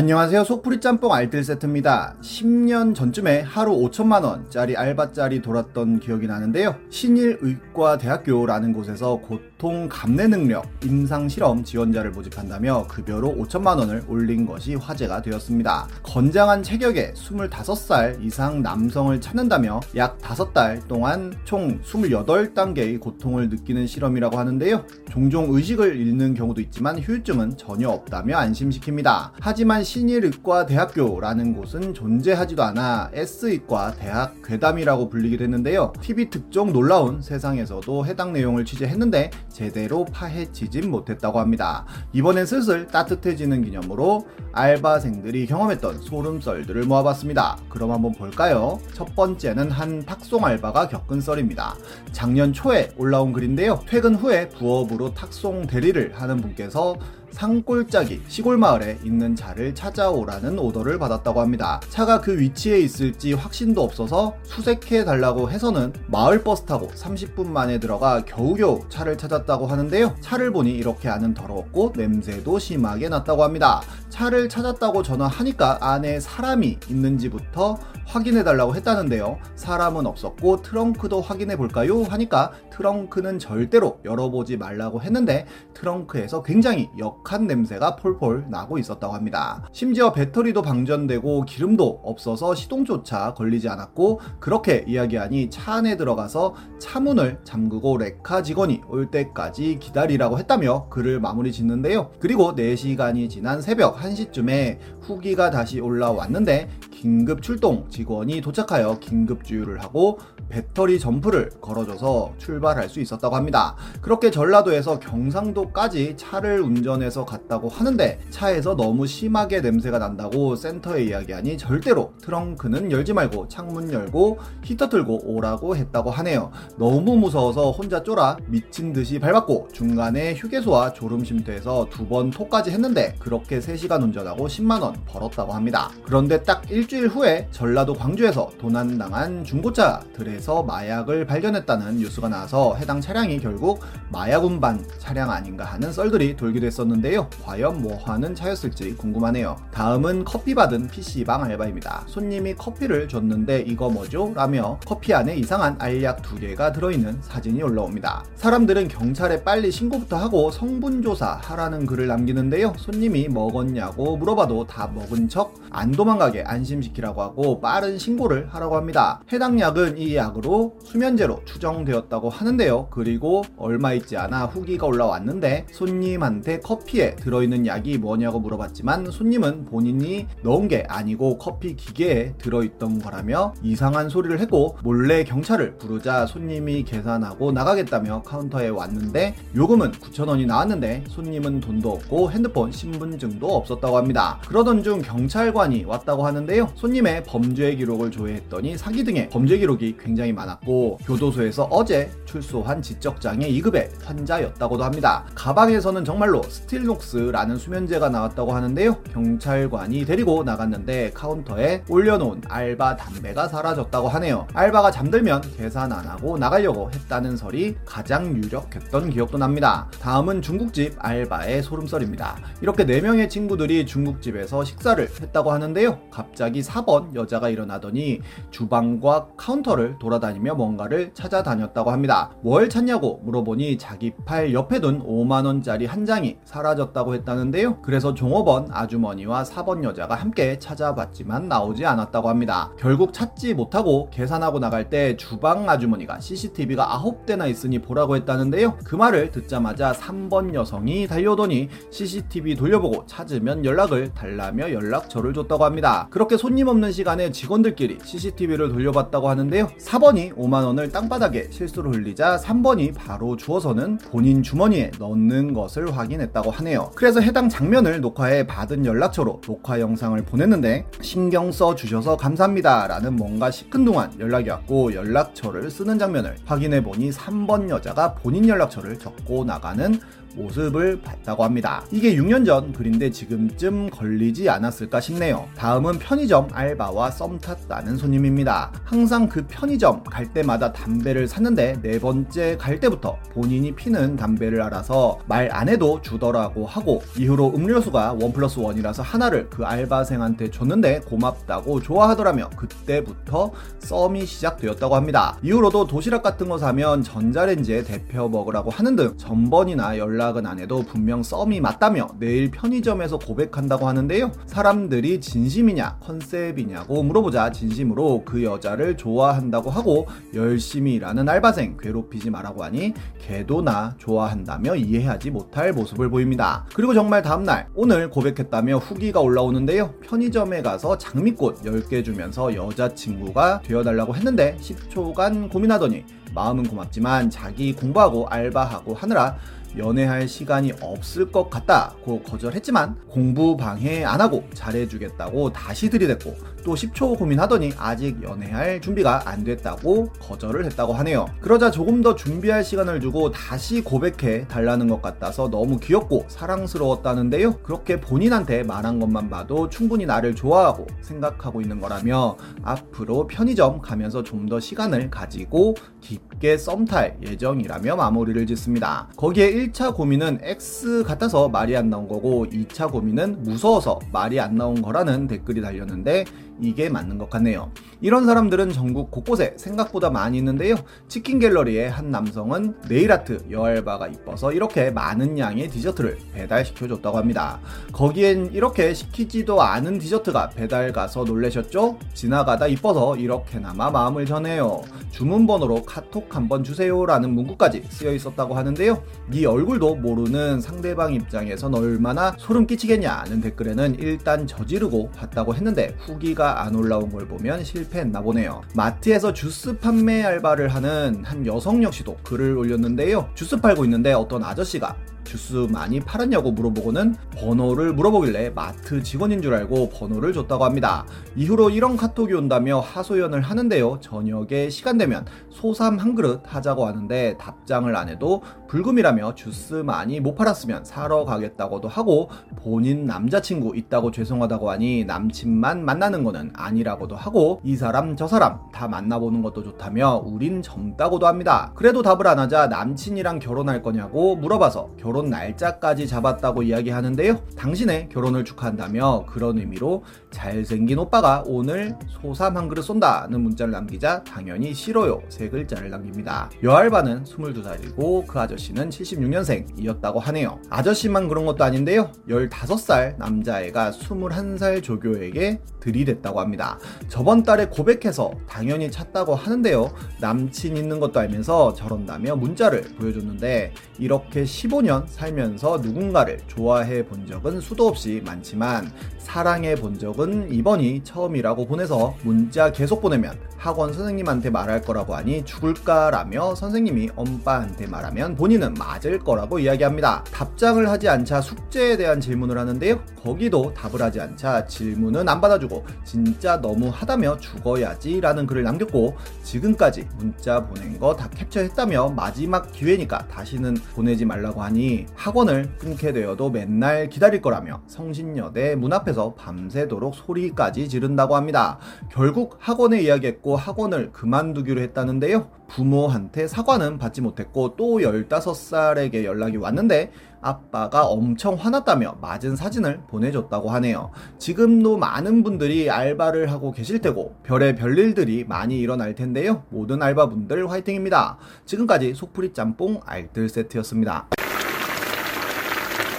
안녕하세요. 속풀이 짬뽕 알뜰 세트입니다. 10년 전쯤에 하루 5천만 원짜리 알바짜리 돌았던 기억이 나는데요. 신일의과대학교라는 곳에서 고통 감내 능력 임상 실험 지원자를 모집한다며 급여로 5천만 원을 올린 것이 화제가 되었습니다. 건장한 체격에 25살 이상 남성을 찾는다며 약 5달 동안 총 28단계의 고통을 느끼는 실험이라고 하는데요. 종종 의식을 잃는 경우도 있지만 후유증은 전혀 없다며 안심시킵니다. 하지만 신일의과 대학교라는 곳은 존재하지도 않아 S의과 대학 괴담이라고 불리기도 했는데요. TV 특종 놀라운 세상에서도 해당 내용을 취재했는데 제대로 파헤치진 못했다고 합니다. 이번엔 슬슬 따뜻해지는 기념으로 알바생들이 경험했던 소름썰들을 모아봤습니다. 그럼 한번 볼까요? 첫 번째는 한 탁송 알바가 겪은 썰입니다. 작년 초에 올라온 글인데요. 퇴근 후에 부업으로 탁송 대리를 하는 분께서 산골짜기 시골 마을에 있는 차를 찾아오라는 오더를 받았다고 합니다. 차가 그 위치에 있을지 확신도 없어서 수색해 달라고 해서는 마을 버스 타고 30분 만에 들어가 겨우겨우 차를 찾았다고 하는데요. 차를 보니 이렇게 안은 더러웠고 냄새도 심하게 났다고 합니다. 차를 찾았다고 전화하니까 안에 사람이 있는지부터 확인해 달라고 했다는데요. 사람은 없었고 트렁크도 확인해 볼까요? 하니까 트렁크는 절대로 열어보지 말라고 했는데 트렁크에서 굉장히 역한 냄새가 폴폴 나고 있었다고 합니다. 심지어 배터리도 방전되고 기름도 없어서 시동조차 걸리지 않았고 그렇게 이야기하니 차 안에 들어가서 차문을 잠그고 레카 직원이 올 때까지 기다리라고 했다며 글을 마무리 짓는데요. 그리고 4시간이 지난 새벽 1시쯤에 후기가 다시 올라왔는데 긴급 출동 직원이 도착하여 긴급 주유를 하고 배터리 점프를 걸어줘서 출발할 수 있었다고 합니다. 그렇게 전라도에서 경상도까지 차를 운전해서 갔다고 하는데 차에서 너무 심하게 냄새가 난다고 센터에 이야기하니 절대로 트렁크는 열지 말고 창문 열고 히터 틀고 오라고 했다고 하네요. 너무 무서워서 혼자 쫄아 미친 듯이 밟았고 중간에 휴게소와 졸음 쉼터에서 두 번 토까지 했는데 그렇게 3시간 운전하고 10만원 벌었다고 합니다. 그런데 딱 일주일 후에 전라도 광주에서 도난당한 중고차 들에서 마약을 발견했다는 뉴스가 나와서 해당 차량이 결국 마약 운반 차량 아닌가 하는 썰들이 돌기도 했었는데요. 과연 뭐 하는 차였을지 궁금하네요. 다음은 커피 받은 PC방 알바입니다. 손님이 커피를 줬는데 이거 뭐죠? 라며 커피 안에 이상한 알약 두 개가 들어있는 사진이 올라옵니다. 사람들은 경찰에 빨리 신고부터 하고 성분조사 하라는 글을 남기는데요. 손님이 먹었냐고 물어봐도 다 먹은 척 안 도망가게 안심시키라고 하고 빠른 신고를 하라고 합니다. 해당 약은 이 약 으로 수면제로 추정되었다고 하는데요. 그리고 얼마 있지 않아 후기가 올라왔는데 손님한테 커피에 들어있는 약이 뭐냐고 물어봤지만 손님은 본인이 넣은 게 아니고 커피 기계에 들어있던 거라며 이상한 소리를 했고 몰래 경찰을 부르자 손님이 계산하고 나가겠다며 카운터에 왔는데 요금은 9,000원이 나왔는데 손님은 돈도 없고 핸드폰 신분증도 없었다고 합니다. 그러던 중 경찰관이 왔다고 하는데요. 손님의 범죄 기록을 조회했더니 사기 등의 범죄 기록이 굉장히 많았고 교도소에서 어제 출소한 지적장애 2급의 환자였다고도 합니다. 가방에서는 정말로 스틸녹스라는 수면제가 나왔다고 하는데요. 경찰관이 데리고 나갔는데 카운터에 올려놓은 알바 담배가 사라졌다고 하네요. 알바가 잠들면 계산 안 하고 나가려고 했다는 설이 가장 유력했던 기억도 납니다. 다음은 중국집 알바의 소름썰입니다. 이렇게 4명의 친구들이 중국집에서 식사를 했다고 하는데요. 갑자기 4번 여자가 일어나더니 주방과 카운터를 돌아다니며 뭔가를 찾아다녔다고 합니다. 뭘 찾냐고 물어보니 자기 팔 옆에 둔 5만원짜리 한 장이 사라졌다고 했다는데요. 그래서 종업원 아주머니와 4번 여자가 함께 찾아봤지만 나오지 않았다고 합니다. 결국 찾지 못하고 계산하고 나갈 때 주방 아주머니가 CCTV가 9대나 있으니 보라고 했다는데요. 그 말을 듣자마자 3번 여성이 달려오더니 CCTV 돌려보고 찾으면 연락을 달라며 연락처를 줬다고 합니다. 그렇게 손님 없는 시간에 직원들끼리 CCTV를 돌려봤다고 하는데요. 4번이 5만원을 땅바닥에 실수로 흘리자 3번이 바로 주워서는 본인 주머니에 넣는 것을 확인했다고 하네요. 그래서 해당 장면을 녹화해 받은 연락처로 녹화 영상을 보냈는데 신경 써 주셔서 감사합니다 라는 뭔가 시큰둥한 연락이 왔고 연락처를 쓰는 장면을 확인해 보니 3번 여자가 본인 연락처를 적고 나가는 모습을 봤다고 합니다. 이게 6년 전 글인데 지금쯤 걸리지 않았을까 싶네요. 다음은 편의점 알바와 썸 탔다는 손님입니다. 항상 그 편의점 갈 때마다 담배를 샀는데 네 번째 갈 때부터 본인이 피는 담배를 알아서 말 안 해도 주더라고 하고 이후로 음료수가 원 플러스 원이라서 하나를 그 알바생한테 줬는데 고맙다고 좋아하더라며 그때부터 썸이 시작되었다고 합니다. 이후로도 도시락 같은 거 사면 전자레인지에 데펴 먹으라고 하는 등 전번이나 연락 은 안 해도 분명 썸이 맞다며 내일 편의점에서 고백한다고 하는데요. 사람들이 진심이냐 컨셉이냐고 물어보자 진심으로 그 여자를 좋아한다고 하고 열심히 일하는 알바생 괴롭히지 말라고 하니 걔도 나 좋아한다며 이해하지 못할 모습을 보입니다. 그리고 정말 다음날 오늘 고백했다며 후기가 올라오는데요. 편의점에 가서 장미꽃 10개 주면서 여자친구가 되어달라고 했는데 10초간 고민하더니 마음은 고맙지만 자기 공부하고 알바하고 하느라 연애할 시간이 없을 것 같다고 거절했지만 공부 방해 안 하고 잘해주겠다고 다시 들이댔고 또 10초 고민하더니 아직 연애할 준비가 안 됐다고 거절을 했다고 하네요. 그러자 조금 더 준비할 시간을 주고 다시 고백해 달라는 것 같아서 너무 귀엽고 사랑스러웠다는데요. 그렇게 본인한테 말한 것만 봐도 충분히 나를 좋아하고 생각하고 있는 거라며 앞으로 편의점 가면서 좀 더 시간을 가지고 깊게 썸탈 예정이라며 마무리를 짓습니다. 거기에 1차 고민은 X 같아서 말이 안 나온 거고 2차 고민은 무서워서 말이 안 나온 거라는 댓글이 달렸는데 이게 맞는 것 같네요. 이런 사람들은 전국 곳곳에 생각보다 많이 있는데요. 치킨 갤러리의 한 남성은 네일아트 여알바가 이뻐서 이렇게 많은 양의 디저트를 배달시켜줬다고 합니다. 거기엔 이렇게 시키지도 않은 디저트가 배달 가서 놀라셨죠? 지나가다 이뻐서 이렇게나마 마음을 전해요. 주문번호로 카톡 한번 주세요라는 문구까지 쓰여 있었다고 하는데요. 네 얼굴도 모르는 상대방 입장에선 얼마나 소름 끼치겠냐는 댓글에는 일단 저지르고 봤다고 했는데 후기가 안 올라온 걸 보면 실패했나 보네요. 마트에서 주스 판매 알바를 하는 한 여성 역시도 글을 올렸는데요. 주스 팔고 있는데 어떤 아저씨가 주스 많이 팔았냐고 물어보고는 번호를 물어보길래 마트 직원인 줄 알고 번호를 줬다고 합니다. 이후로 이런 카톡이 온다며 하소연을 하는데요. 저녁에 시간 되면 소삼 한 그릇 하자고 하는데 답장을 안 해도 불금이라며 주스 많이 못 팔았으면 사러 가겠다고도 하고 본인 남자친구 있다고 죄송하다고 하니 남친만 만나는 거는 아니라고도 하고 이 사람 저 사람 다 만나보는 것도 좋다며 우린 젊다고도 합니다. 그래도 답을 안 하자 남친이랑 결혼할 거냐고 물어봐서 결혼 결혼 날짜까지 잡았다고 이야기하는데요. 당신의 결혼을 축하한다며 그런 의미로 잘생긴 오빠가 오늘 소삼 한 그릇 쏜다는 문자를 남기자 당연히 싫어요 세 글자를 남깁니다. 여알바는 22살이고 그 아저씨는 76년생이었다고 하네요. 아저씨만 그런 것도 아닌데요. 15살 남자애가 21살 조교에게 들이댔다고 합니다. 저번 달에 고백해서 당연히 찼다고 하는데요. 남친 있는 것도 알면서 저런다며 문자를 보여줬는데 이렇게 15년 살면서 누군가를 좋아해 본 적은 수도 없이 많지만 사랑해 본 적은 이번이 처음이라고 보내서 문자 계속 보내면 학원 선생님한테 말할 거라고 하니 죽을까라며 선생님이 엄빠한테 말하면 본인은 맞을 거라고 이야기합니다. 답장을 하지 않자 숙제에 대한 질문을 하는데요. 거기도 답을 하지 않자 질문은 안 받아주고 진짜 너무 하다며 죽어야지 라는 글을 남겼고 지금까지 문자 보낸 거 다 캡처했다며 마지막 기회니까 다시는 보내지 말라고 하니 학원을 끊게 되어도 맨날 기다릴 거라며 성신여대 문 앞에서 밤새도록 소리까지 지른다고 합니다. 결국 학원에 이야기했고 학원을 그만두기로 했다는데요. 부모한테 사과는 받지 못했고 또 15살에게 연락이 왔는데 아빠가 엄청 화났다며 맞은 사진을 보내줬다고 하네요. 지금도 많은 분들이 알바를 하고 계실 테고 별의 별일들이 많이 일어날 텐데요. 모든 알바분들 화이팅입니다. 지금까지 속풀이 짬뽕 알뜰 세트였습니다.